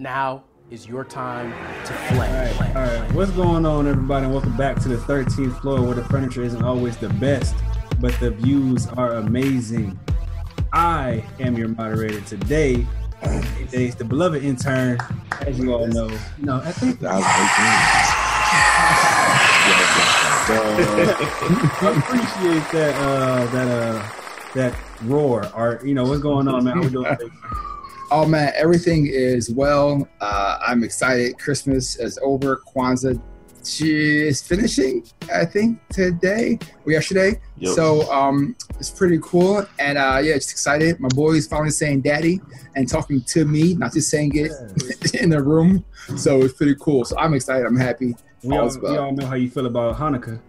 Now is your time to flame. All right, all right. What's going on, everybody? And welcome back to the 13th floor, where the furniture isn't always the best, but the views are amazing. I am your moderator today. It's the beloved intern, as you all know. No, I think I appreciate that uh that uh that roar. Or you know what's going on, man? How we doing? Today? Oh man, everything is well. Uh, I'm excited. Christmas is over. Kwanzaa is finishing, I think, today or yesterday. Yep. So um, it's pretty cool. And uh, yeah, just excited. My boy is finally saying daddy and talking to me, not just saying it in the room. So it's pretty cool. So I'm excited. I'm happy. We all, All's we well. all know how you feel about Hanukkah.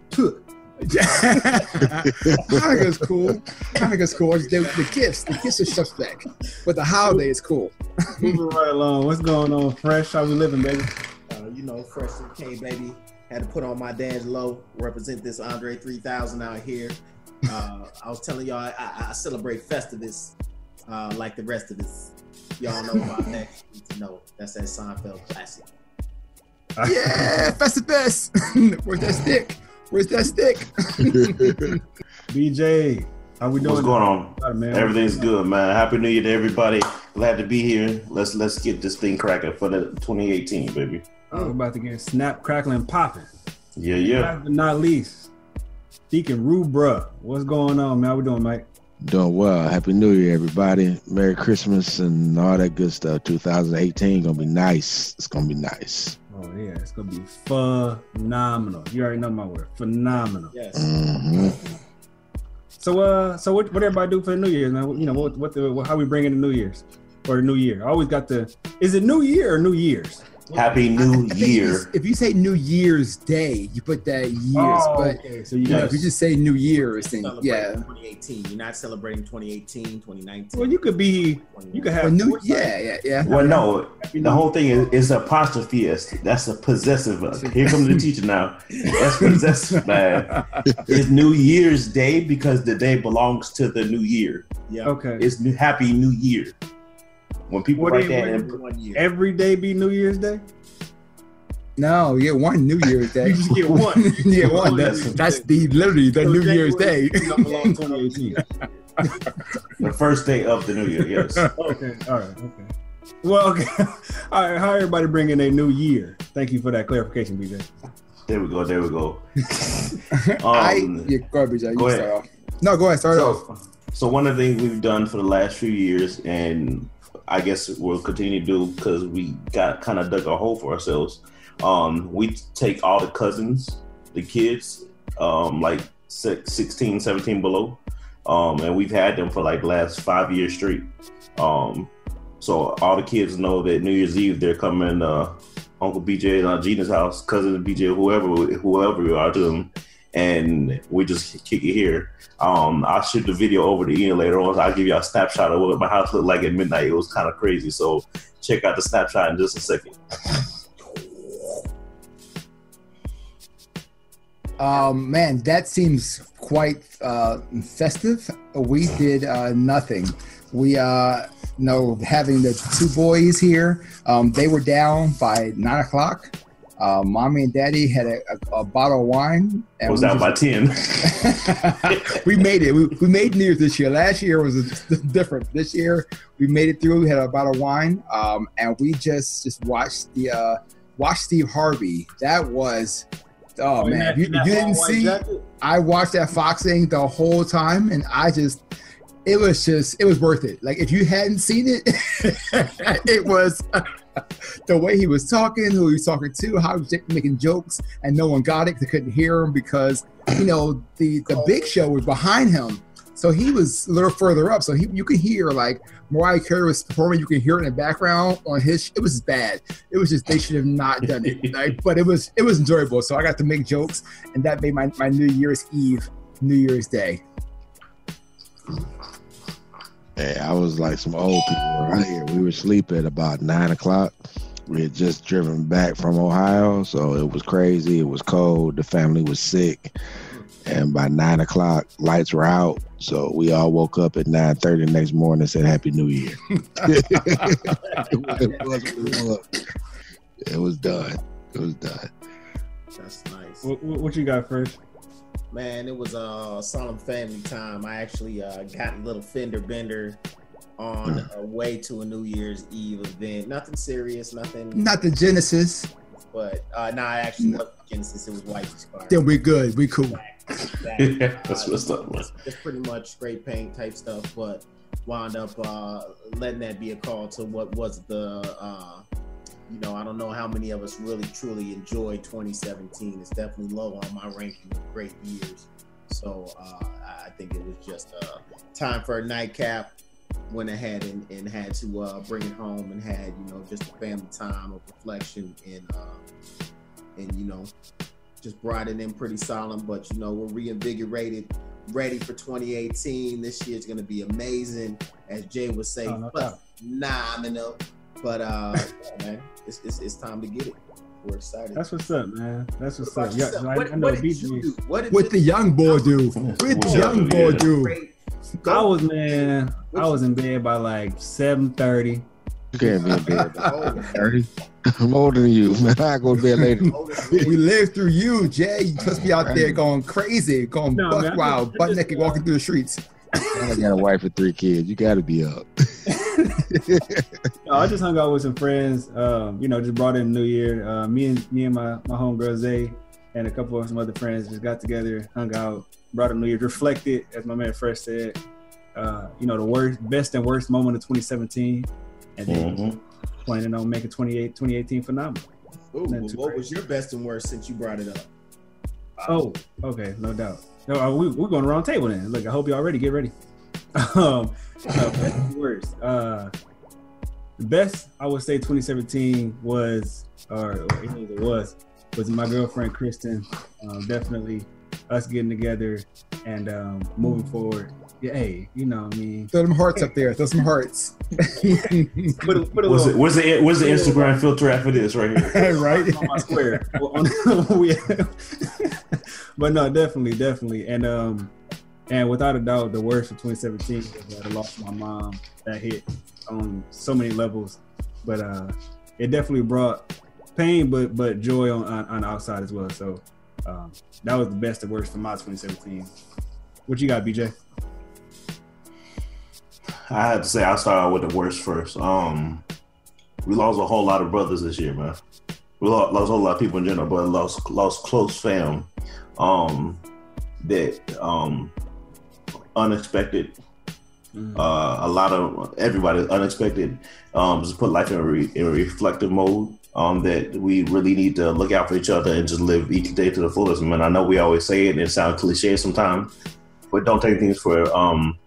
Hanukkah's cool. Hanukkah's cool. It's The, the gifts, the gifts are suspect, but the holiday is cool. Moving right along. What's going on, Fresh? How we living, baby? Uh, you know, fresh from K baby. Had to put on my dad's low. represent this Andre 3000 out here. Uh, I was telling y'all, I, I, I celebrate Festivus uh, like the rest of us. Y'all know about that. You need to know. That's that Seinfeld classic. Yeah, Festivus. Where's that stick? Where's that stick? BJ, how we doing? What's going on? All right, man. Everything's good, man. Happy New Year to everybody. Glad to be here. Let's let's get this thing cracking for the 2018, baby. Oh, we're about to get snap, crackling, popping. Yeah, yeah. Last but not least, Deacon Rubra. What's going on, man? How we doing, Mike? Doing well. Happy New Year, everybody. Merry Christmas and all that good stuff. 2018 gonna be nice. It's gonna be nice. Oh yeah, it's gonna be phenomenal. You already know my word, phenomenal. Yes. So, uh, so what, what everybody do for the New Year's now? You know, what, what the, how we bring in the New Year's or the New Year? I always got the. Is it New Year or New Year's? Happy I New think if you- Year. If you say New Year's Day, you put that years. Oh, but okay. So you you know, if you just say New Year's, then Celebrating yeah. 2018. You're not celebrating 2018, 2019. Well, you could be. You could have. Or new, foresight. yeah, yeah, yeah. Well, no, Happy the New whole thing is, is apostrophe. is- That's a possessive. Uh, here comes the teacher now. That's possessive, man. It's New Year's Day because the day belongs to the new year. Yeah. Okay. It's new, Happy New Year. When people What write that, in, Every day be New Year's Day. No, you get one New Year's Day. You just get one. yeah, get one. That's, that's the literally the New Year's Day. the first day of the new year, yes. okay. All right. Okay. Well, okay. All right. How everybody bringing a new year? Thank you for that clarification, BJ. There we go. There we go. I Um, yeah, go ahead, BJ. You go start ahead. off. No, go ahead. Start off. So, so one of the things we've done for the last few years, and I guess we'll continue to do because we got kind of dug a hole for ourselves. Um, we take all the cousins, the kids, um, like six, 16, 17 below, um, and we've had them for like last five years straight. Um, so all the kids know that New Year's Eve they're coming uh, Uncle BJ and Aunt Gina's house, cousin BJ, whoever, whoever we are to them, and we just kick it here. Um, I'll shoot the video over to Ian later on. I'll give you a snapshot of what my house looked like at midnight. It was kind of crazy. So check out the snapshot in just a second. Um, man, that seems quite uh, festive. We did uh, nothing. We, uh, know, having the two boys here, um, they were down by nine o'clock. Uh, mommy and daddy had a, a, a bottle of wine. It was we out by 10. we made it. We, we made New Year's this year. Last year was different. This year we made it through. We had a bottle of wine, um, and we just just watched the uh, watched Steve Harvey. That was oh, man! If you, if you didn't see, I watched that foxing the whole time, and I just it was just it was worth it. Like if you hadn't seen it, it was the way he was talking, who he was talking to, how he was making jokes, and no one got it. They couldn't hear him because you know the the Big Show was behind him. So he was a little further up, so he you could hear like Mariah Carey was performing. You can hear it in the background on his. It was bad. It was just they should have not done it. Like, but it was it was enjoyable. So I got to make jokes, and that made my my New Year's Eve, New Year's Day. Hey, I was like some old people around here. We were sleeping at about nine o'clock. We had just driven back from Ohio, so it was crazy. It was cold. The family was sick. And by nine o'clock, lights were out. So we all woke up at nine thirty the next morning and said Happy New Year. it, was, it, was, it was done. It was done. That's nice. What, what what you got first? Man, it was a uh, solemn family time. I actually uh, got a little fender bender on a way to a New Year's Eve event. Nothing serious, nothing. Not the Genesis. But uh, no, I actually wasn't Genesis. It was White car. Then we good. We cool. That's what's up, man. It's pretty much spray paint type stuff, but wound up uh, letting that be a call to what was the, uh, you know, I don't know how many of us really truly enjoyed 2017. It's definitely low on my ranking of great years. So uh, I think it was just uh, time for a nightcap. Went ahead and, and had to uh, bring it home and had you know just a family time of reflection and uh, and you know just brought it in pretty solemn. But you know we're reinvigorated, ready for 2018. This year's gonna be amazing, as Jay would say. Oh, no but doubt. nominal. But uh, yeah, man, it's, it's it's time to get it. We're excited. That's what's up, man. That's what's What up. about Yeah, yourself? I, what, I know what did BG. you do? What did What the young boy do? What the young boy yeah. do? Great. I was man. I was in bed by like seven thirty. You can't be in bed by Oh, 30. I'm older than you, man. I go to bed later. We lived through you, Jay. You must be out there going crazy, going No, buck man, wild, just- butt just, naked, walking through the streets. I got a wife and three kids. You got to be up. No, I just hung out with some friends. Um, you know, just brought in New Year. Uh, me and me and my my homegirl Zay and a couple of some other friends just got together, hung out, brought in New Year, reflected, as my man Fresh said. Uh, you know, the worst, best and worst moment of 2017, and then Mhm. planning on making 28, 2018 phenomenal. Ooh, Not too what was your best and worst since you brought it up? Oh, okay, no doubt. No, uh, we, we're going around table then. Look, I hope y'all ready. Get ready. um, uh, best and worst. Uh, the best I would say 2017 was, or it was, it was, was my girlfriend Kristen. Um, definitely us getting together and um, moving forward. Yeah, hey, you know, what I mean, Throw them hearts up there. Throw some hearts. put a, put a Where's, little it, where's the where's the Instagram filter after this right here? right? on my square. Well, on- we- but no, definitely, definitely, and um, and without a doubt, the worst of 2017 was that I lost my mom. That hit on so many levels, but uh, it definitely brought pain, but but joy on on, on the outside as well. So um, that was the best and worst for my 2017. What you got, BJ? I have to say I'll start out with the worst first. Um, we lost a whole lot of brothers this year, man. We lost, lost a whole lot of people in general, but lost lost close fam. Um, that um, unexpected. Mhm. Uh, a lot of everybody unexpected. Um, just put life in a, re, in a reflective mode. Um, that we really need to look out for each other and just live each day to the fullest. Man, I know we always say it and it sounds cliche sometimes, but don't take things for um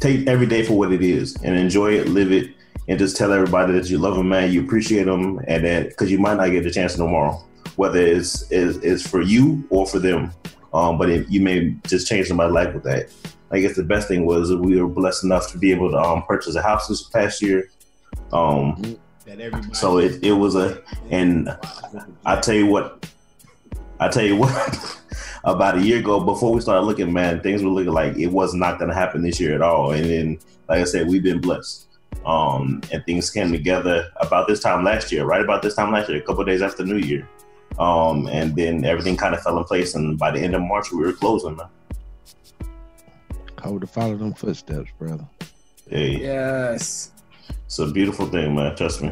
take every day for what it is and enjoy it, live it, and just tell everybody that you love them, man, you appreciate them, and that because you might not get a chance tomorrow, whether it's it's, it's for you or for them. Um, but if you may just change somebody's life with that. I guess the best thing was we were blessed enough to be able to um, purchase a house this past year. Um, That so it, it was a, and I tell you what, I tell you what, about a year ago, before we started looking, man, things were looking like it was not going to happen this year at all. And then, like I said, we've been blessed. Um, and things came together about this time last year, right about this time last year, a couple of days after New Year. Um, and then everything kind of fell in place. And by the end of March, we were closing, man. I would have followed them footsteps, brother. Hey, Yes. it's a beautiful thing, man. Trust me.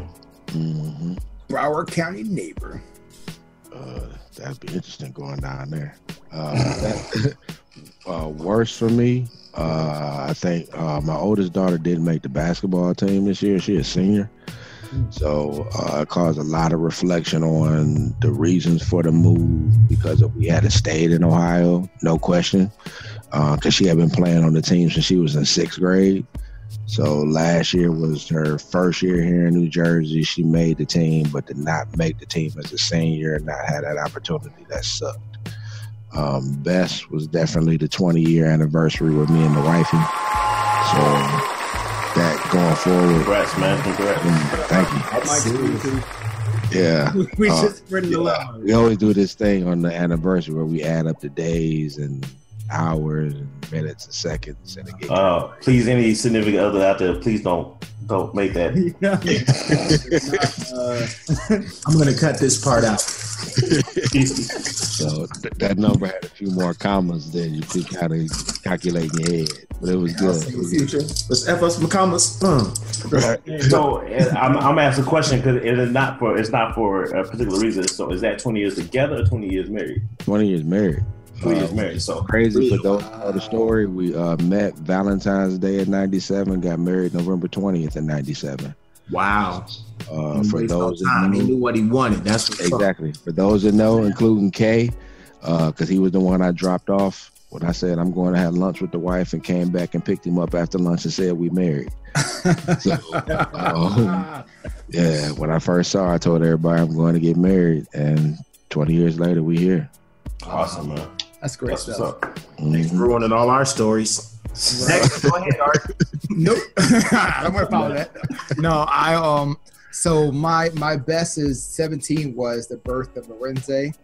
hmm Broward County neighbor. Uh, that'd be interesting going down there. Uh, that, uh, worse for me, uh, I think uh, my oldest daughter didn't make the basketball team this year. She a senior. So uh, it caused a lot of reflection on the reasons for the move because if we had stayed in Ohio, no question, because she had been playing on the team since she was in sixth grade. So last year was her first year here in New Jersey. She made the team, but did not make the team as a senior and not had that opportunity. That sucked. Um, best was definitely the 20 year anniversary with me and the wifey. So that going forward. Congrats, man. Congrats. mm, Thank you. Yeah. we Uh, just spreading the yeah. love. We always do this thing on the anniversary where we add up the days and hours and minutes and seconds and again, get Uh, please, any significant other out there, please don't don't make that. Uh, I'm gonna cut this part out. so th- that number had a few more commas than you could kind of calculate in your head. But it was I'll good. see you, future. Let's F us some comments. Uh. so I'm, I'm asking a question because it is not for it's not for a particular reason. So is that 20 years together or 20 years married? Twenty years married. 20 years Uh, married. So Crazy for those who know the story. We uh, met Valentine's Day in '97, got married November 20th in '97. Wow. Uh, for wasted no those that time. he knew, knew what he wanted. That's what's exactly. For those that know, including Kay, because he was the one I dropped off when I said I'm going to have lunch with the wife, and came back and picked him up after lunch and said we married. So, um, yeah, when I first saw, her, I told everybody I'm going to get married, and 20 years later, we here. awesome, man. That's great That's what's stuff. up. Thanks for ruining all our stories. Next, go ahead, Art. Nope. I don't want to follow that. No, I um. So my my best is 17 was the birth of Lorenze.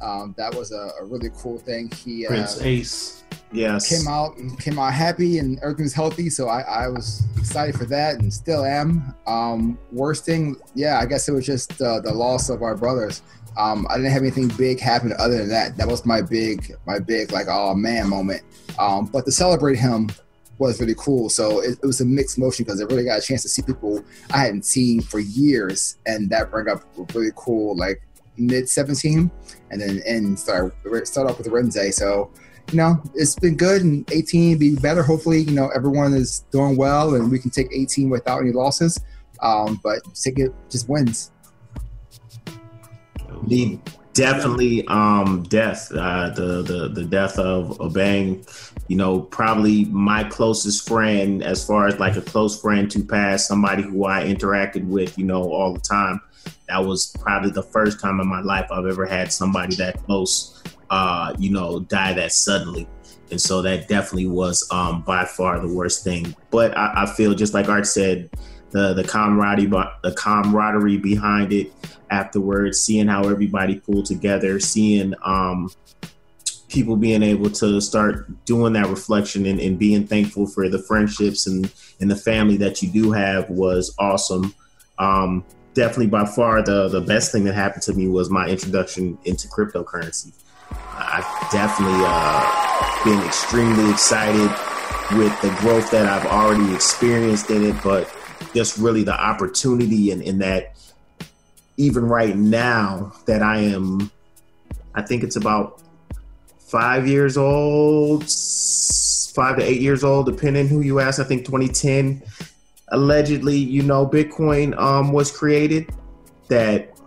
Um, that was a, a really cool thing. He uh, Prince Ace. Yes. came out came out happy and everything was healthy. So I, I was excited for that and still am. Um, worst thing, yeah, I guess it was just uh, the loss of our brothers. Um, I didn't have anything big happen other than that. That was my big, my big like oh man moment. Um, but to celebrate him was really cool. So it, it was a mixed motion because I really got a chance to see people I hadn't seen for years, and that brought up really cool like mid 17, and then and start start off with Renze. So you know, it's been good and 18 be better. Hopefully, you know, everyone is doing well and we can take 18 without any losses. Um, but take it just wins. The definitely um death uh the the the death of Obang you know probably my closest friend as far as like a close friend to pass somebody who I interacted with you know all the time. That was probably the first time in my life I've ever had somebody that close uh you know die that suddenly. And so that definitely was um by far the worst thing. But I, I feel just like Art said the the camaraderie the camaraderie behind it afterwards, seeing how everybody pulled together, seeing um, people being able to start doing that reflection and, and being thankful for the friendships and, and the family that you do have was awesome. Um, definitely by far the, the best thing that happened to me was my introduction into cryptocurrency. I've definitely uh, been extremely excited with the growth that I've already experienced in it, but just really the opportunity and, and that even right now that I am, I think it's about five years old, five to eight years old, depending who you ask. I think 2010, allegedly, you know, Bitcoin um, was created. That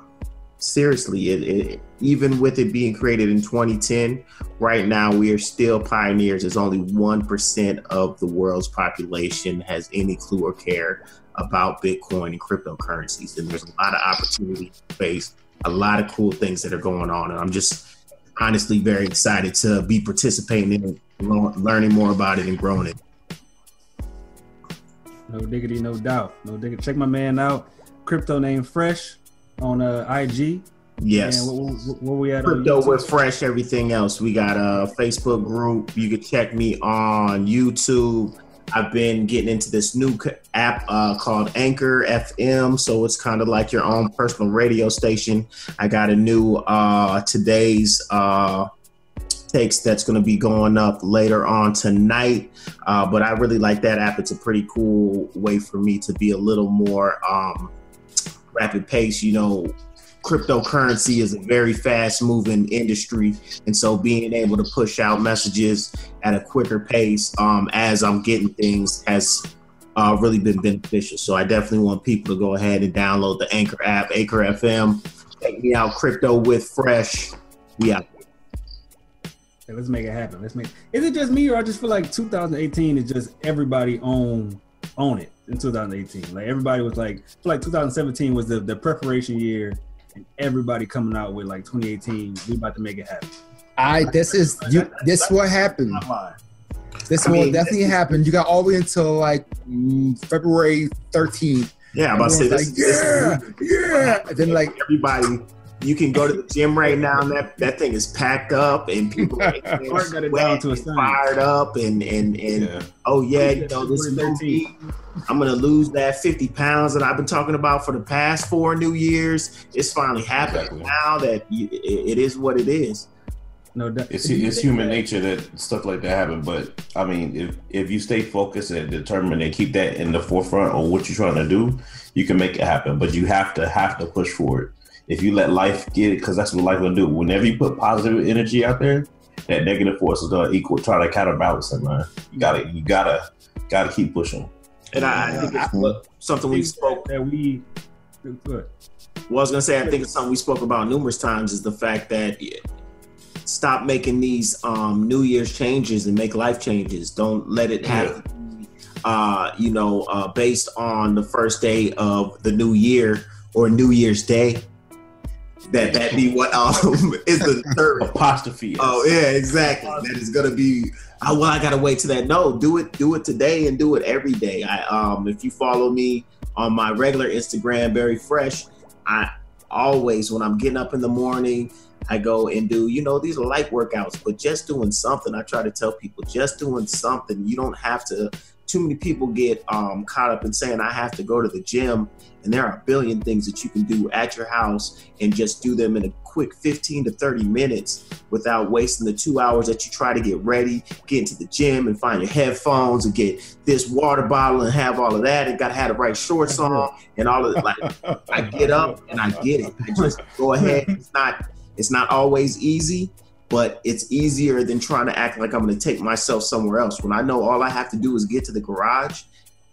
seriously, it, it, even with it being created in 2010, right now we are still pioneers. As only one percent of the world's population has any clue or care about Bitcoin and cryptocurrencies. And there's a lot of opportunity space, a lot of cool things that are going on. And I'm just honestly very excited to be participating in learning more about it and growing it. No diggity, no doubt. No diggity. Check my man out. Crypto name Fresh on uh, IG. Yes. And what, what, what we at? Crypto with fresh everything else. We got a Facebook group. You can check me on YouTube. I've been getting into this new app uh, called Anchor FM, so it's kind of like your own personal radio station. I got a new uh, today's uh, takes that's going to be going up later on tonight. Uh, but I really like that app. It's a pretty cool way for me to be a little more um, rapid pace. You know, cryptocurrency is a very fast moving industry and so being able to push out messages at a quicker pace um, as i'm getting things has uh, really been beneficial so i definitely want people to go ahead and download the anchor app anchor fm check me out crypto with fresh we out Okay, let's make it happen. Let's make. Is it just me or I just feel like 2018 is just everybody own own it in 2018. Like everybody was like, like 2017 was the the preparation year, and everybody coming out with like 2018. We about to make it happen. I this is you. This what happened. Not lying. This I will mean, definitely this happen. You got all the way until like mm, February 13th. yeah i'm about to say this, like, this yeah, yeah. And then like everybody You can go to the gym right now, and that, that thing is packed up, and people are Mark got it down to a and fired up, and and and Yeah. oh yeah, you know this new 2013. me, I'm gonna lose that 50 pounds that I've been talking about for the past four New Years. It's finally happening Exactly. now that you, it, it is what it is. No doubt. It's it's human nature that stuff like that happen. But I mean, if if you stay focused and determined and keep that in the forefront of what you're trying to do, you can make it happen. But you have to have to push for it. If you let life get it, because that's what life will do. Whenever you put positive energy out there, that negative force is gonna equal try to counterbalance it, man. You gotta you gotta gotta keep pushing. And I, I think it's what, something we spoke that we. Good. Well, I was gonna say, I think it's something we spoke about numerous times is the fact that yeah, stop making these um, New Year's changes and make life changes. Don't let it have, to be, uh, you know, uh, based on the first day of the new year or New Year's Day. That that be what um, is the third. Apostrophe. Oh yeah, exactly. That is gonna be. Oh, well, I gotta wait to that. No, do it. Do it today and do it every day. I um, if you follow me on my regular Instagram, very fresh. I always when I'm getting up in the morning, I go and do. You know, these are light workouts, but just doing something. I try to tell people just doing something. You don't have to. Too many people get um, caught up in saying I have to go to the gym, and there are a billion things that you can do at your house and just do them in a quick 15 to 30 minutes without wasting the two hours that you try to get ready, get into the gym and find your headphones and get this water bottle and have all of that and gotta have the right shorts on and all of it. Like I get up and I get it. I just go ahead. It's not it's not always easy, but it's easier than trying to act like I'm gonna take myself somewhere else. When I know all I have to do is get to the garage,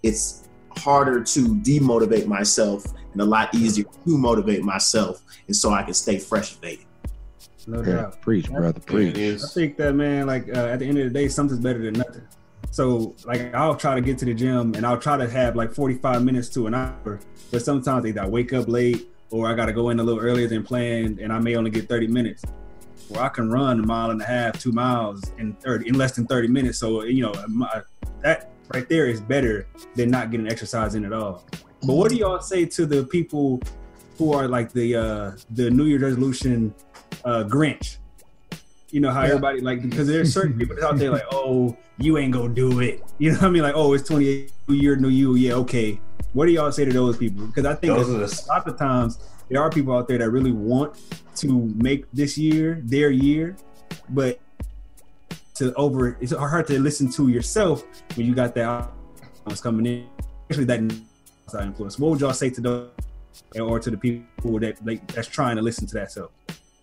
it's harder to demotivate myself and a lot easier to motivate myself and so I can stay fresh faded. No Yeah, doubt. preach, brother, preach. I think that man, like uh, at the end of the day, something's better than nothing. So like I'll try to get to the gym and I'll try to have like 45 minutes to an hour, but sometimes either I wake up late or I got to go in a little earlier than planned, and I may only get 30 minutes. Where I can run a mile and a half, two miles in 30 in less than 30 minutes. So you know my, that right there is better than not getting exercise in at all. But what do y'all say to the people who are like the uh the New Year's resolution uh Grinch? You know how Yeah. everybody like because there's certain people out there like, oh, you ain't gonna do it. You know what I mean? Like, oh, it's 28 new year, new you. Yeah, okay. What do y'all say to those people? Because I think Those are the a lot of times there are people out there that really want to make this year their year, but to over it's hard to listen to yourself when you got that influence coming in, especially that outside influence. What would y'all say to those or to the people that like that's trying to listen to that self?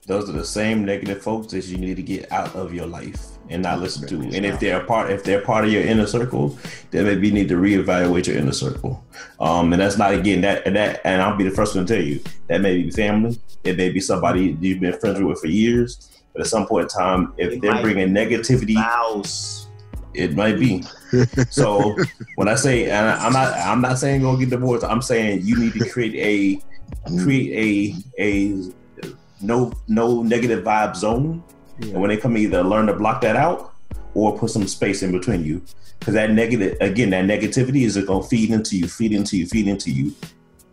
those are the same negative folks that you need to get out of your life and not listen to. And if they're a part, if they're part of your inner circle, then maybe you need to reevaluate your inner circle. Um, and that's not again that and that. And I'll be the first one to tell you that may be family. It may be somebody you've been friends with for years. But at some point in time, if It they're bringing negativity, Vows. it might be. So when I say, and I- I'm not, I'm not saying go get divorced. I'm saying you need to create a create a a no no negative vibe zone. And when they come either learn to block that out or put some space in between you. Because that negative again, that negativity is gonna feed into you, feed into you, feed into you.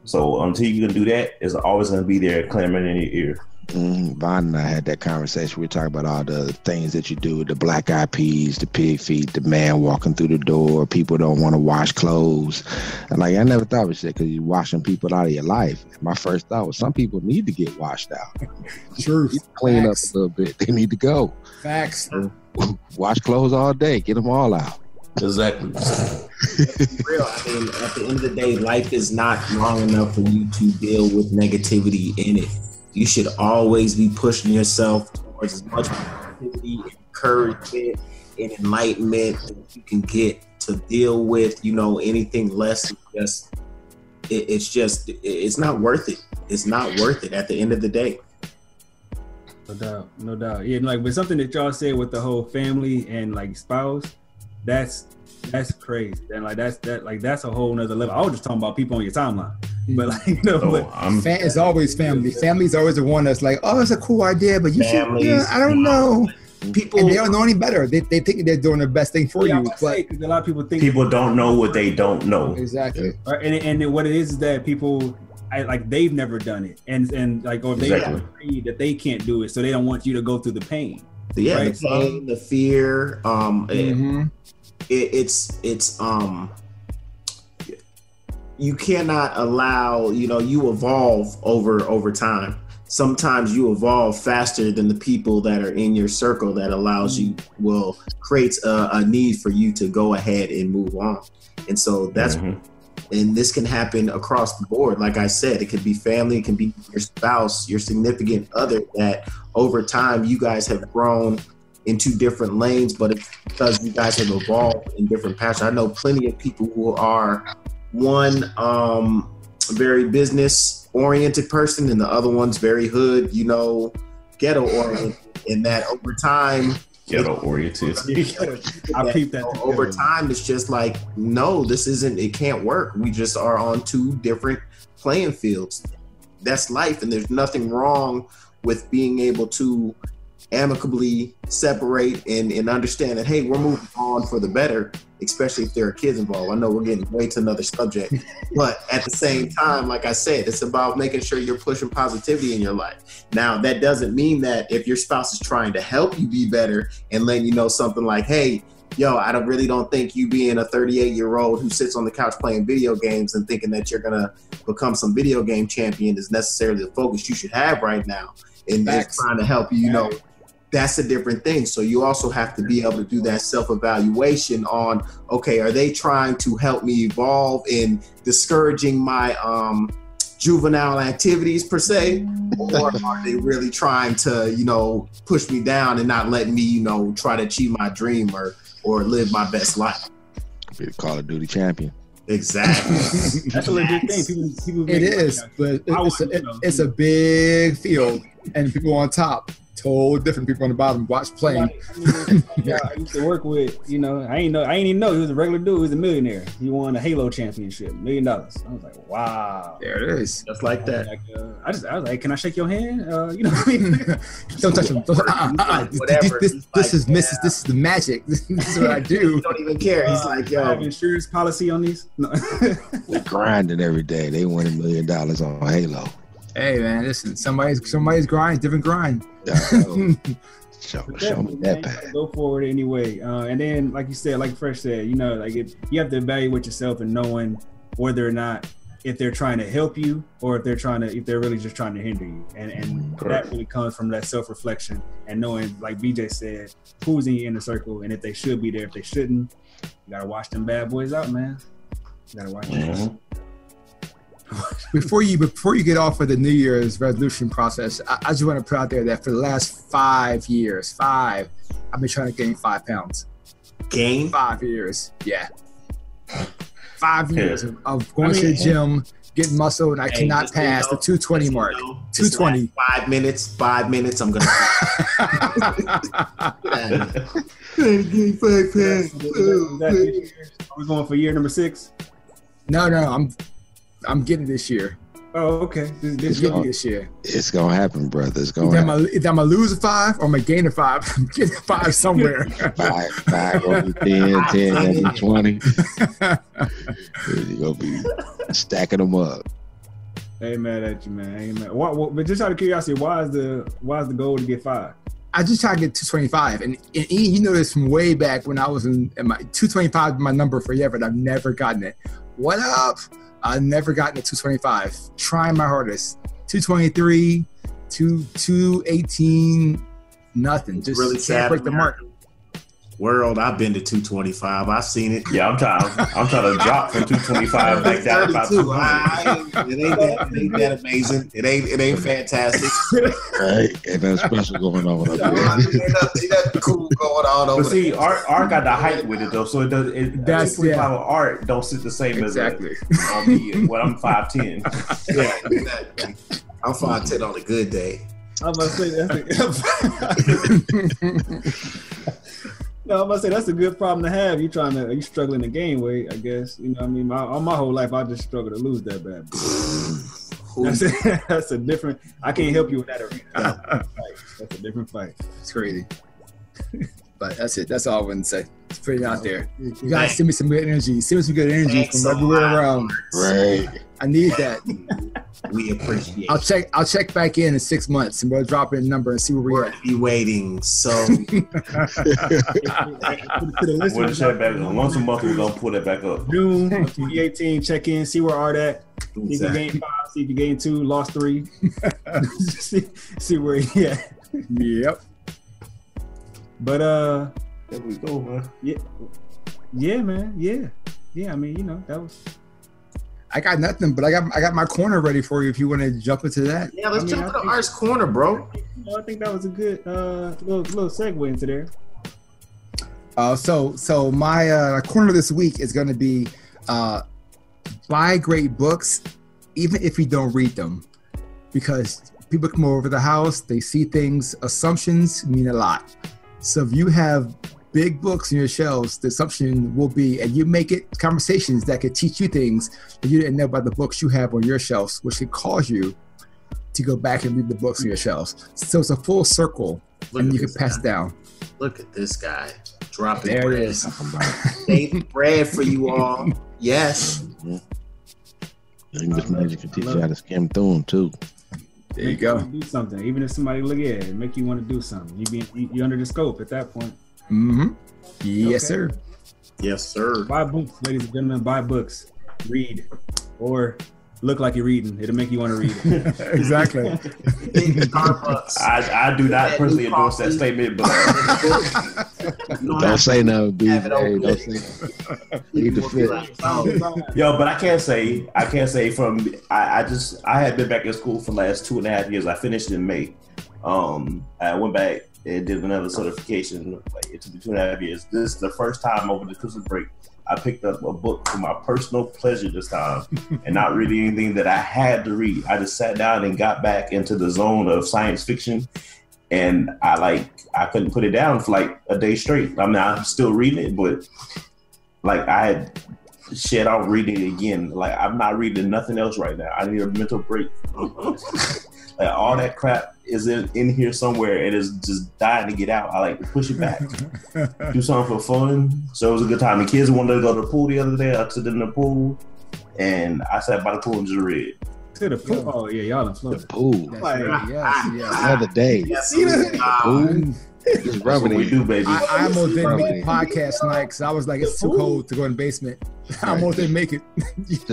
So until you can do that, it's always gonna be there clamoring in your ear. Mm, Vaughn and I had that conversation. We were talking about all the things that you do, the black eyed peas, the pig feet, the man walking through the door, people don't want to wash clothes. And like, I never thought of shit because you're washing people out of your life. My first thought was some people need to get washed out. Truth. Clean up a little bit. They need to go. Facts. Wash clothes all day. Get them all out. Exactly. real. I mean, at the end of the day, life is not long enough for you to deal with negativity in it. You should always be pushing yourself towards as much positivity, encouragement, and enlightenment that you can get to deal with. You know, anything less just it, it's just it- it's not worth it. It's not worth it at the end of the day. No doubt, no doubt. Yeah, like but something that y'all said with the whole family and like spouse, that's that's crazy. And like that's that like that's a whole nother level. I was just talking about people on your timeline. But like you know, So but I'm Fa- it's always family. Family's always the one that's like, oh, it's a cool idea, but you should. Yeah, I don't know. People, And they don't know any better. They, they think they're doing the best thing for yeah, you, but say, 'cause a lot of people think people don't know what they don't know. exactly. Right, and and what it is is that people I, like they've never done it, and and like or they Exactly. agree that they can't do it, so they don't want you to go through the pain. yeah, Right. the pain, the fear. Um, it- Mhm. it, it's it's um you cannot allow you know you evolve over over time. Sometimes you evolve faster than the people that are in your circle that allows you will creates a, a need for you to go ahead and move on. And so that's Mhm. and this can happen across the board. Like i said it could be family it can be your spouse your significant other that over time you guys have grown into different lanes but it's because you guys have evolved in different paths i know plenty of people who are one um very business oriented person and the other one's very hood you know ghetto oriented and that over time Ghetto oriented. I peeped that. so over time it's just like no this isn't it can't work we just are on two different playing fields that's life and there's nothing wrong with being able to amicably separate and, and understand that hey we're moving on for the better especially if there are kids involved i know we're getting way to another subject but at the same time like i said it's about making sure you're pushing positivity in your life now that doesn't mean that if your spouse is trying to help you be better and letting you know something like hey yo, I don't really don't think you being a 38 year old who sits on the couch playing video games and thinking that you're gonna become some video game champion is necessarily the focus you should have right now. And Facts. trying to help you, you know, that's a different thing. So you also have to be able to do that self evaluation on, okay, are they trying to help me evolve in discouraging my um juvenile activities per se or are they really trying to you know push me down and not let me you know try to achieve my dream or or live my best life Be the Call of Duty champion. exactly That's a legit thing. People, people It make money is, out of but it's a, it- it's a big field, and people on top, totally different people on the bottom. Watch playing. Like, yeah, I used to work with, you know, I ain't know, I ain't even know he was a regular dude. He was a millionaire. He won a Halo championship, million dollars. I was like, wow. There it is. just like that Like, uh, I just, I was like, can I shake your hand? Uh, you know what I mean? Don't touch him. Don't, uh, uh, uh, Whatever. This, He's this like, is Mrs. yeah. This is the magic. This is what I he do. don't even care he's like I have yo insurance policy on these. No. They grinding every day. They win a million dollars on Halo. Hey man, listen. Somebody's somebody's grind, different grind. Yeah, show, show me that path. Go forward anyway. Uh, and then, like you said, like Fresh said, you know, like it, you have to evaluate yourself and knowing whether or not if they're trying to help you or if they're trying to if they're really just trying to hinder you. And and Correct. that really comes from that self reflection and knowing, like BJ said, who's in your inner circle and if they should be there, if they shouldn't. You gotta watch them bad boys out, man. You gotta watch them. Before you before you get off of the New Year's resolution process, I, I just want to put out there that for the last five years, five, I've been trying to gain five pounds. Gain Five years, yeah, five years of, of going I to the gym, getting muscle, and I Hey, cannot just so you pass the 220 mark. you know, 220. five minutes five minutes i'm gonna Gain five pounds. We're going for year number six. no, no, I'm I'm getting this year. Oh, okay. This, this getting go. it this year. It's gonna happen, brother. It's gonna Either I'm happen. gonna I'm gonna lose a five or I'm gonna gain a five. I'm getting a five somewhere. Five, five gonna be 10, 10 20. You're gonna be stacking them up. I ain't mad at you, man. I ain't mad. Why, why- but just out of curiosity, why is the why is the goal to get five? I just try to get 225. And, and Ian, you know this from way back when I was in, in my 225 is my number for forever, and I've never gotten it. What up? I've never gotten to 225. Trying my hardest. 223, 2, 218, nothing. Just really can't sad break the mark. World i've been to 225 i've seen it Yeah, I'm trying. I'm trying to drop from 225 back down about 200. I it, ain't that, it ain't that amazing it ain't it ain't fantastic Right? Ain't nothing special going on up ain't there. nothing, cool going on over But see, art art got the height with it though, so it does. It, That's- 225 of art don't sit the same Exactly. as on me. What I'm 5'10. there. yeah exactly. i'm 5'10 on a good day I'm about to say that's a, no, I'm gonna say that's a good problem to have. You trying to you struggling to gain weight, I guess. You know, what I mean, my, all my whole life I just struggle to lose that bad. That's a, that's a different. I can't help you with that arena. That's a, fight. That's a different fight. It's crazy. But that's it. That's all I want to say. It's pretty out there. You guys send me some good energy. Send me some good energy Thanks from everywhere lot. around. Right. I need that. We appreciate I'll check. I'll check back in in six months and we'll drop in a number and see where we're We're at. be waiting. So We'll check back once a month. We're gonna pull that back up. June 2018. Check in, see where Art at. See if you gained five, see if you gained two, lost three. see, see where he at. Yep. But uh, There we go, man. yeah, man, yeah, yeah. I mean, you know, that was I got nothing, but I got I got my corner ready for you if you want to jump into that. yeah, let's I mean, jump I to the arts corner, bro. you know, I think that was a good uh little little segue into there. Uh, so so my uh, corner this week is going to be uh, buy great books, even if you don't read them, because people come over the house, they see things. Assumptions mean a lot. So if you have big books in your shelves, the assumption will be, and you make it conversations that could teach you things that you didn't know about the books you have on your shelves, which could cause you to go back and read the books on your shelves. So it's a full circle, Look and you can pass guy. down. Look at this guy dropping There it bread. is. Daily bread for you all. Yes. English magic can teach you how to skim through them too. There you go. wanna Do something, even if somebody look at it, make you want to do something. You be you, you under the scope at that point. Mm-hmm. Yes, Okay. sir. Yes, sir. Buy books, ladies and gentlemen. Buy books. Read, or look like you're reading. It'll make you want to read. it. exactly. Starbucks. I, I do not personally endorse that statement, but don't Don't say no, B. Hey, Have it open. don't say to- Need to you won't be fit. oh, yo, but I can't say I can't say from I, I just I had been back in school for the last two and a half years. I finished in May. Um, I went back and did another certification. Like it took me two and a half years. This is the first time over the Christmas break I picked up a book for my personal pleasure this time, and not really anything that I had to read. I just sat down and got back into the zone of science fiction, and I like I couldn't put it down for like a day straight. I mean, I'm still reading it, but like I had shit out reading it again. Like I'm not reading nothing else right now. I need a mental break. like all that crap is in, in here somewhere and it's just dying to get out. I like to push it back. Do something for fun. So it was a good time. The kids wanted to go to the pool the other day. I took them to the pool and I sat by the pool and just read. to the pool. Oh yeah, y'all in the pool. That's Like, right. Yes, yes. Another day. yes, Pool. Just That's rubbing we do, baby. I, I almost didn't make the podcast tonight because I was like, it's too cold to go in the basement. I almost didn't make it. Just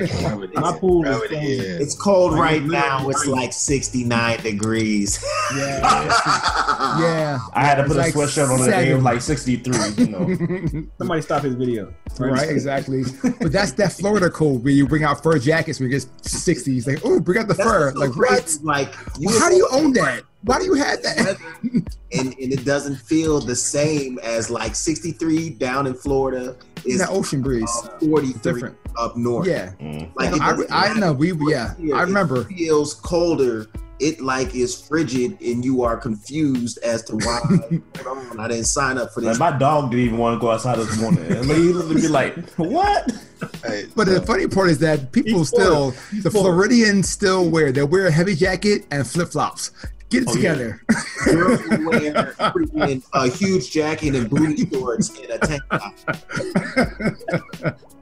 My pool is Rubbing frozen. it. It's cold Like, right now. It's like 69 degrees. yeah, yeah. I had to put It's a like sweatshirt on the day of like 63, you know. Somebody stop his video. right, exactly. But that's that Florida cold where you bring out fur jackets when it gets 60s. Like, oh, bring out the That's fur. what's so Like, what? Like, Well, how do you own that? Why do you have that? and, and it doesn't feel the same as like 63 down in Florida is that ocean breeze. uh, 43 Different. up north. Yeah. Mm. Like it I, I know. We, yeah, Here, I remember. It feels colder. It like is frigid, and you are confused as to why. on, I didn't sign up for Like this. my dog didn't even want to go outside this morning. And he looked at me like, "What?" But the funny part is that people He's still, Florida. The Florida. Floridians still wear, they wear a heavy jacket and flip flops. Get it Oh, yeah. together. Girls who wear freaking a huge jacket and booty shorts and a tank top.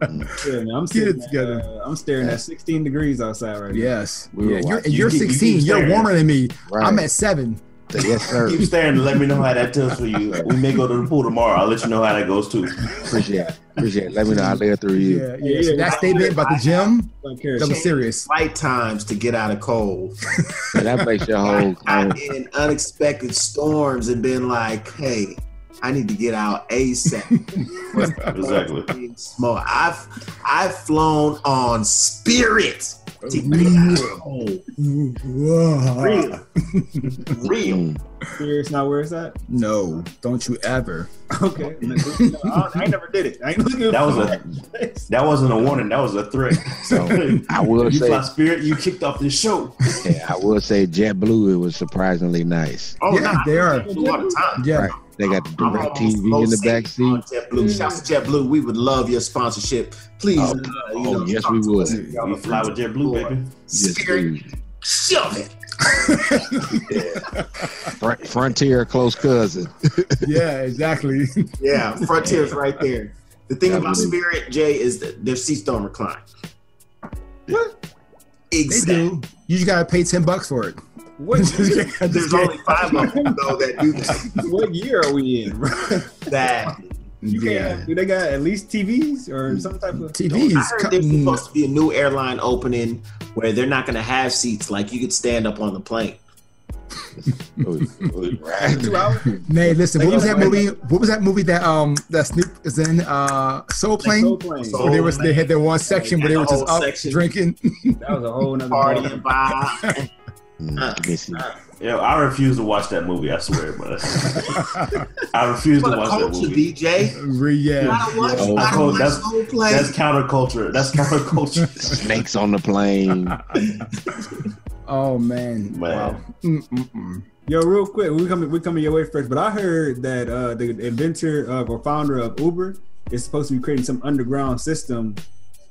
Yeah, man, I'm Get sitting it at, together. uh, I'm staring at 16 degrees outside right now. Yes. We yeah, you're, you're You keep- you 16. You're warmer than me. Right. I'm at seven. Yes, sir. Keep staring and let me know how that feels for you. We may go to the pool tomorrow. I'll let you know how that goes too. Appreciate it. Appreciate it. Let me know how they're through you. Yeah, yeah. So Yeah. that statement about the gym, Don't that was serious. Right times to get out of cold. So that makes your whole Got in unexpected storms and been like, hey, I need to get out ASAP. Exactly. Smoke. I've I've flown on Spirit to get out of cold. Real. Real. Serious, not where it's at. No, don't you ever. Okay. No, I, I never did it. I ain't looking That was a that wasn't a warning. That was a threat. So I will you say, fly spirit, you kicked off this show. yeah, I will say, JetBlue it was surprisingly nice. Oh, Yeah, nah, they are. I do all the time. Yeah. Right. They got the DirecTV in the back seat. on JetBlue. Shouts to JetBlue. We would love your sponsorship. Please. Oh, uh, you oh, know, yes, we would. y'all You are fly with friends JetBlue, baby. Yes, Spirit, dude. shove it. Fr- Frontier close cousin. yeah, exactly. Yeah, Frontier's right there. The thing Yeah, about really. Spirit, Jay, is that their seats don't recline. What? They Exactly. do. You just gotta pay ten bucks for it. What, There's only five of them though that do that. what year are we in, that. You yeah. can't. Do they got at least TVs or some type of? TVs. I heard there's supposed to be a new airline opening where they're not going to have seats. Like you could stand up on the plane. Two hours? Listen, what was that movie? What was that movie that um that Snoop is in? Uh, Soul Plane. Soul Plane. Soul Where they was they had their one section where they were just up section. drinking. That was a whole nother Partying by. Mm, ah, give me some- Yeah, I refuse to watch that movie. I swear, but I refuse to the watch that culture, movie. DJ. Re- yeah. watch, Oh, you gotta watch that's- Soul Plane. That's counterculture. That's counterculture. Snakes on the plane. Oh man. Man. Wow. Mm-mm-mm. Yo, real quick, we coming we coming your way first, but I heard that uh, the inventor of or founder of Uber is supposed to be creating some underground system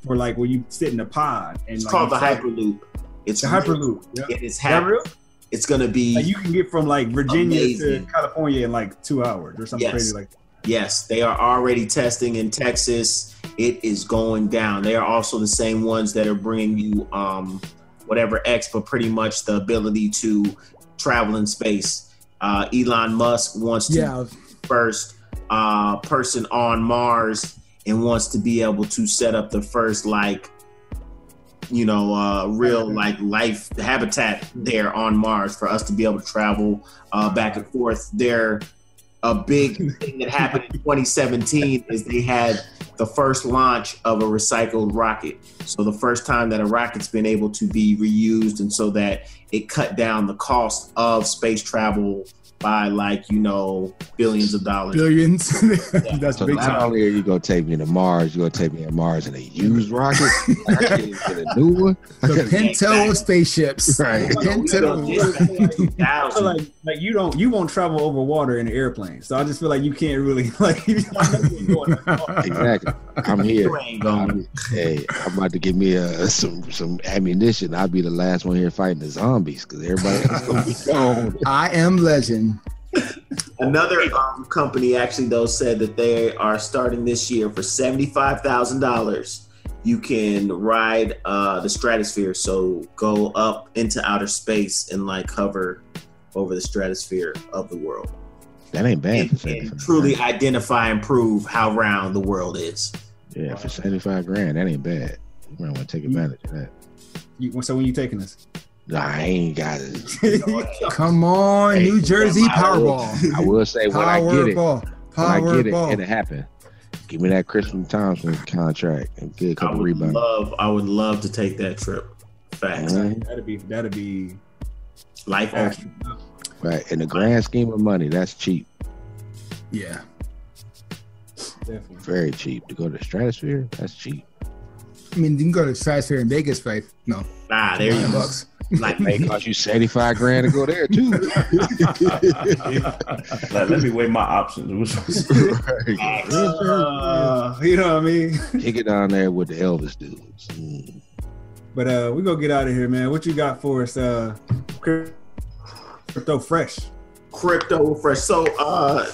for like where you sit in a pod and It's like, called the you fly- Hyperloop. It's The Hyperloop. Yeah. It is Is that real? happening. It's gonna be Like you can get from like Virginia Amazing. to California in like two hours or something Yes. crazy like that. Yes, they are already testing in Texas. It is going down. They are also the same ones that are bringing you um, whatever X, but pretty much the ability to travel in space. Uh, Elon Musk wants to Yeah. first uh, person on Mars and wants to be able to set up the first like you know uh, real like life habitat there on Mars for us to be able to travel uh, back and forth. There, a big thing that happened in 2017 is they had the first launch of a recycled rocket. So the first time that a rocket's been able to be reused, and so that it cut down the cost of space travel by like you know billions of dollars. Billions. That's So big not time. only are you gonna take me to Mars, you're gonna take me to Mars in a used rocket. I can't even get a new one. The Pinto of spaceships. Right. Pinto. Like like you don't you won't travel over water in an airplane. So I just feel like you can't really like. You're going exactly. I'm here. You ain't going. I'm, hey, I'm about to give me a, some some ammunition. I'll be the last one here fighting the zombies because everybody else gonna be gone. I am legend. Another um, company actually though said that they are starting this year for seventy five thousand dollars. You can ride uh, the stratosphere, so go up into outer space and like hover over the stratosphere of the world, That ain't bad. and, For and truly identify and prove how round the world is. grand. yeah, for seventy five grand, that ain't bad. You might want to take advantage of that. You, so when you taking us? Nah, I ain't got it. Come on, Hey, New Jersey yeah, I will- Powerball. I will say when I get it, Powerball. when I get it, Powerball. it'll happen. Give me that Tristan Thompson contract and get a I couple would rebounds. love, I would love to take that trip. Facts. That'd be that'd be life actually. Right. In the grand scheme of money, that's cheap. Yeah. Definitely. Very cheap. To go to the stratosphere, that's cheap. I mean, you can go to Stratosphere in Vegas, right? No, Ah, there you go. bucks. Like, May cost you seventy five grand to go there too. like, let me weigh my options. Right. Uh, you know what I mean? Kick it down there with the Elvis dudes. Mm. But uh we gonna get out of here, man. What you got for us? Uh crypto fresh. crypto fresh. So uh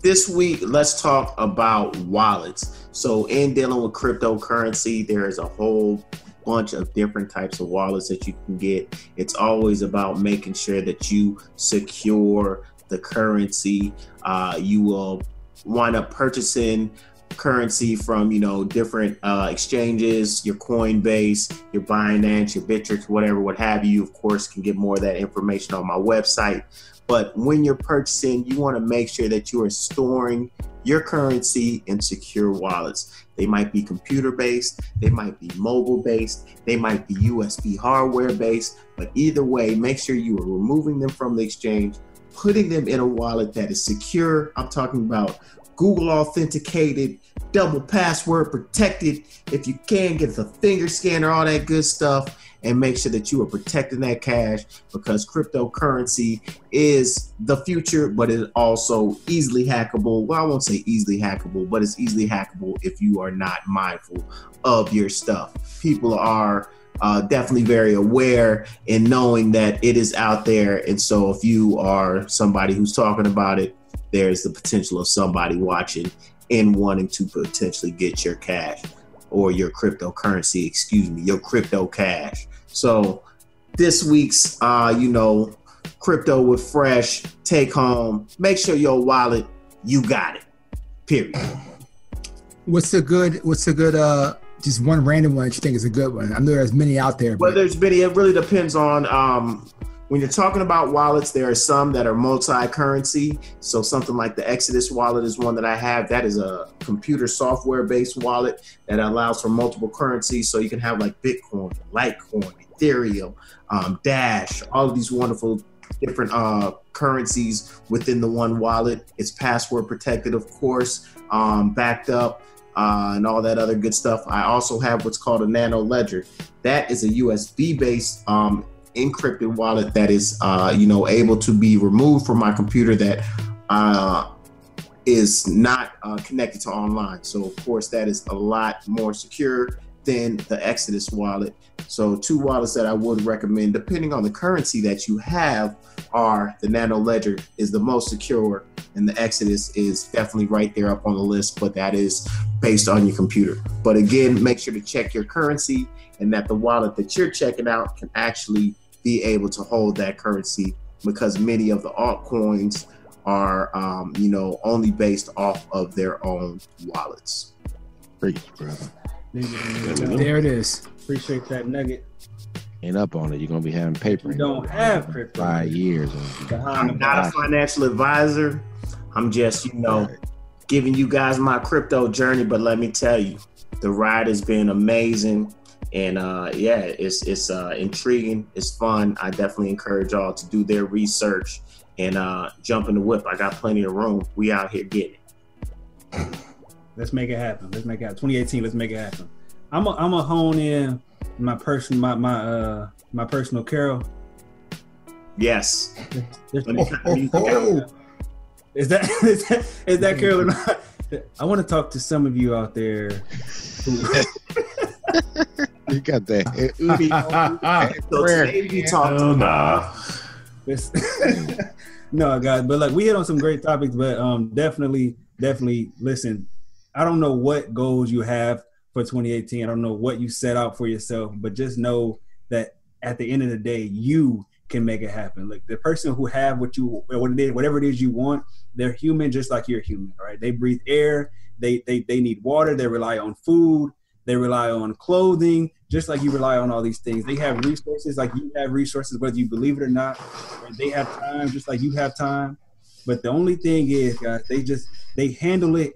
this week let's talk about wallets. So in dealing with cryptocurrency, there is a whole bunch of different types of wallets that you can get. It's always about making sure that you secure the currency. Uh, you will wind up purchasing currency from you know different uh, exchanges your coinbase your binance your bittrex whatever what have you of course can get more of that information on my website but when you're purchasing, you want to make sure that you are storing your currency in secure wallets. They might be computer based, they might be mobile based, they might be USB hardware based, but either way, make sure you are removing them from the exchange, putting them in a wallet that is secure. I'm talking about Google authenticated, double password protected. If you can, get the finger scanner, all that good stuff, and make sure that you are protecting that cash because cryptocurrency is the future, but it's also easily hackable. Well, I won't say easily hackable, but it's easily hackable if you are not mindful of your stuff. People are uh, definitely very aware in knowing that it is out there. And so if you are somebody who's talking about it, there's the potential of somebody watching and wanting to potentially get your cash or your cryptocurrency, excuse me, your crypto cash. So this week's, uh, you know, crypto with fresh take home. Make sure your wallet, you got it. Period. What's a good? What's a good? Uh, just one random one that you think is a good one. I know there's many out there. Well, But there's many. It really depends on um, when you're talking about wallets. There are some that are multi-currency. So something like the Exodus wallet is one that I have. That is a computer software-based wallet that allows for multiple currencies. So you can have like Bitcoin, Litecoin, Ethereum, um, Dash, all of these wonderful different uh, currencies within the one wallet. It's password protected, of course, um, backed up uh, and all that other good stuff. I also have what's called a Nano Ledger. That is a USB based um, encrypted wallet that is, uh, you know, able to be removed from my computer that uh, is not uh, connected to online. So, of course, that is a lot more secure than the Exodus wallet. So, two wallets that I would recommend, depending on the currency that you have, are the Nano Ledger is the most secure, and the Exodus is definitely right there up on the list. But that is based on your computer. But again, make sure to check your currency and that the wallet that you're checking out can actually be able to hold that currency because many of the altcoins are, um, you know, only based off of their own wallets. Preach, brother. There there it is. Appreciate that nugget. Ain't up on it. You're gonna be having paper. You don't have crypto. five years. I'm not a financial advisor. I'm just, you know, giving you guys my crypto journey. But let me tell you, the ride has been amazing. And uh, yeah, it's it's uh, intriguing. It's fun. I definitely encourage y'all to do their research and uh, jump in the whip. I got plenty of room. We out here getting it. Let's make it happen. Let's make it happen. 2018. Let's make it happen. I'm a, I'm a hone in my person my my uh my personal carol. Yes. There's- Let me cut the music. Is that is that, is that carol or not? I want to talk to some of you out there. You got that. So prayer. today we talked Oh, nah. This- no, guys, but like we hit on some great topics, but um, definitely, definitely listen. I don't know what goals you have for 2018. I don't know what you set out for yourself, but just know that at the end of the day, you can make it happen. Like the person who have what you, what it is, whatever it is you want, they're human just like you're human, right? They breathe air, they they they need water, they rely on food, they rely on clothing, just like you rely on all these things. They have resources like you have resources, whether you believe it or not. And They have time just like you have time. But the only thing is, guys, they just they handle it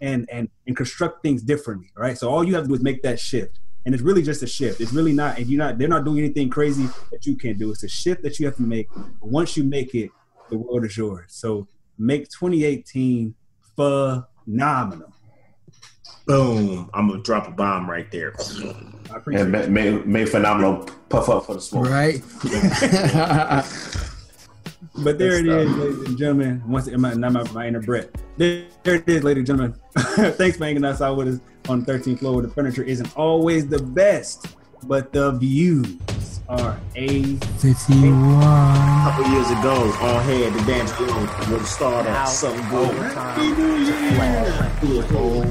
and and and construct things differently, right? So all you have to do is make that shift. And it's really just a shift. It's really not, if you're not, they're not doing anything crazy that you can't do. It's a shift that you have to make. Once you make it, the world is yours. So make 2018 phenomenal. Boom. I'm gonna drop a bomb right there. I appreciate And it. may, may, may phenomenal puff up for the smoke. right. But there Good it is, stuff. ladies and gentlemen. Once again, my, my, my inner Brett. There, there it is, ladies and gentlemen. Thanks for hanging us out with us on 13th floor where the furniture isn't always the best, but the views are a. 51. A couple years ago, all head the dance floor would start Now, off something good. overtime to flash. Do a whole-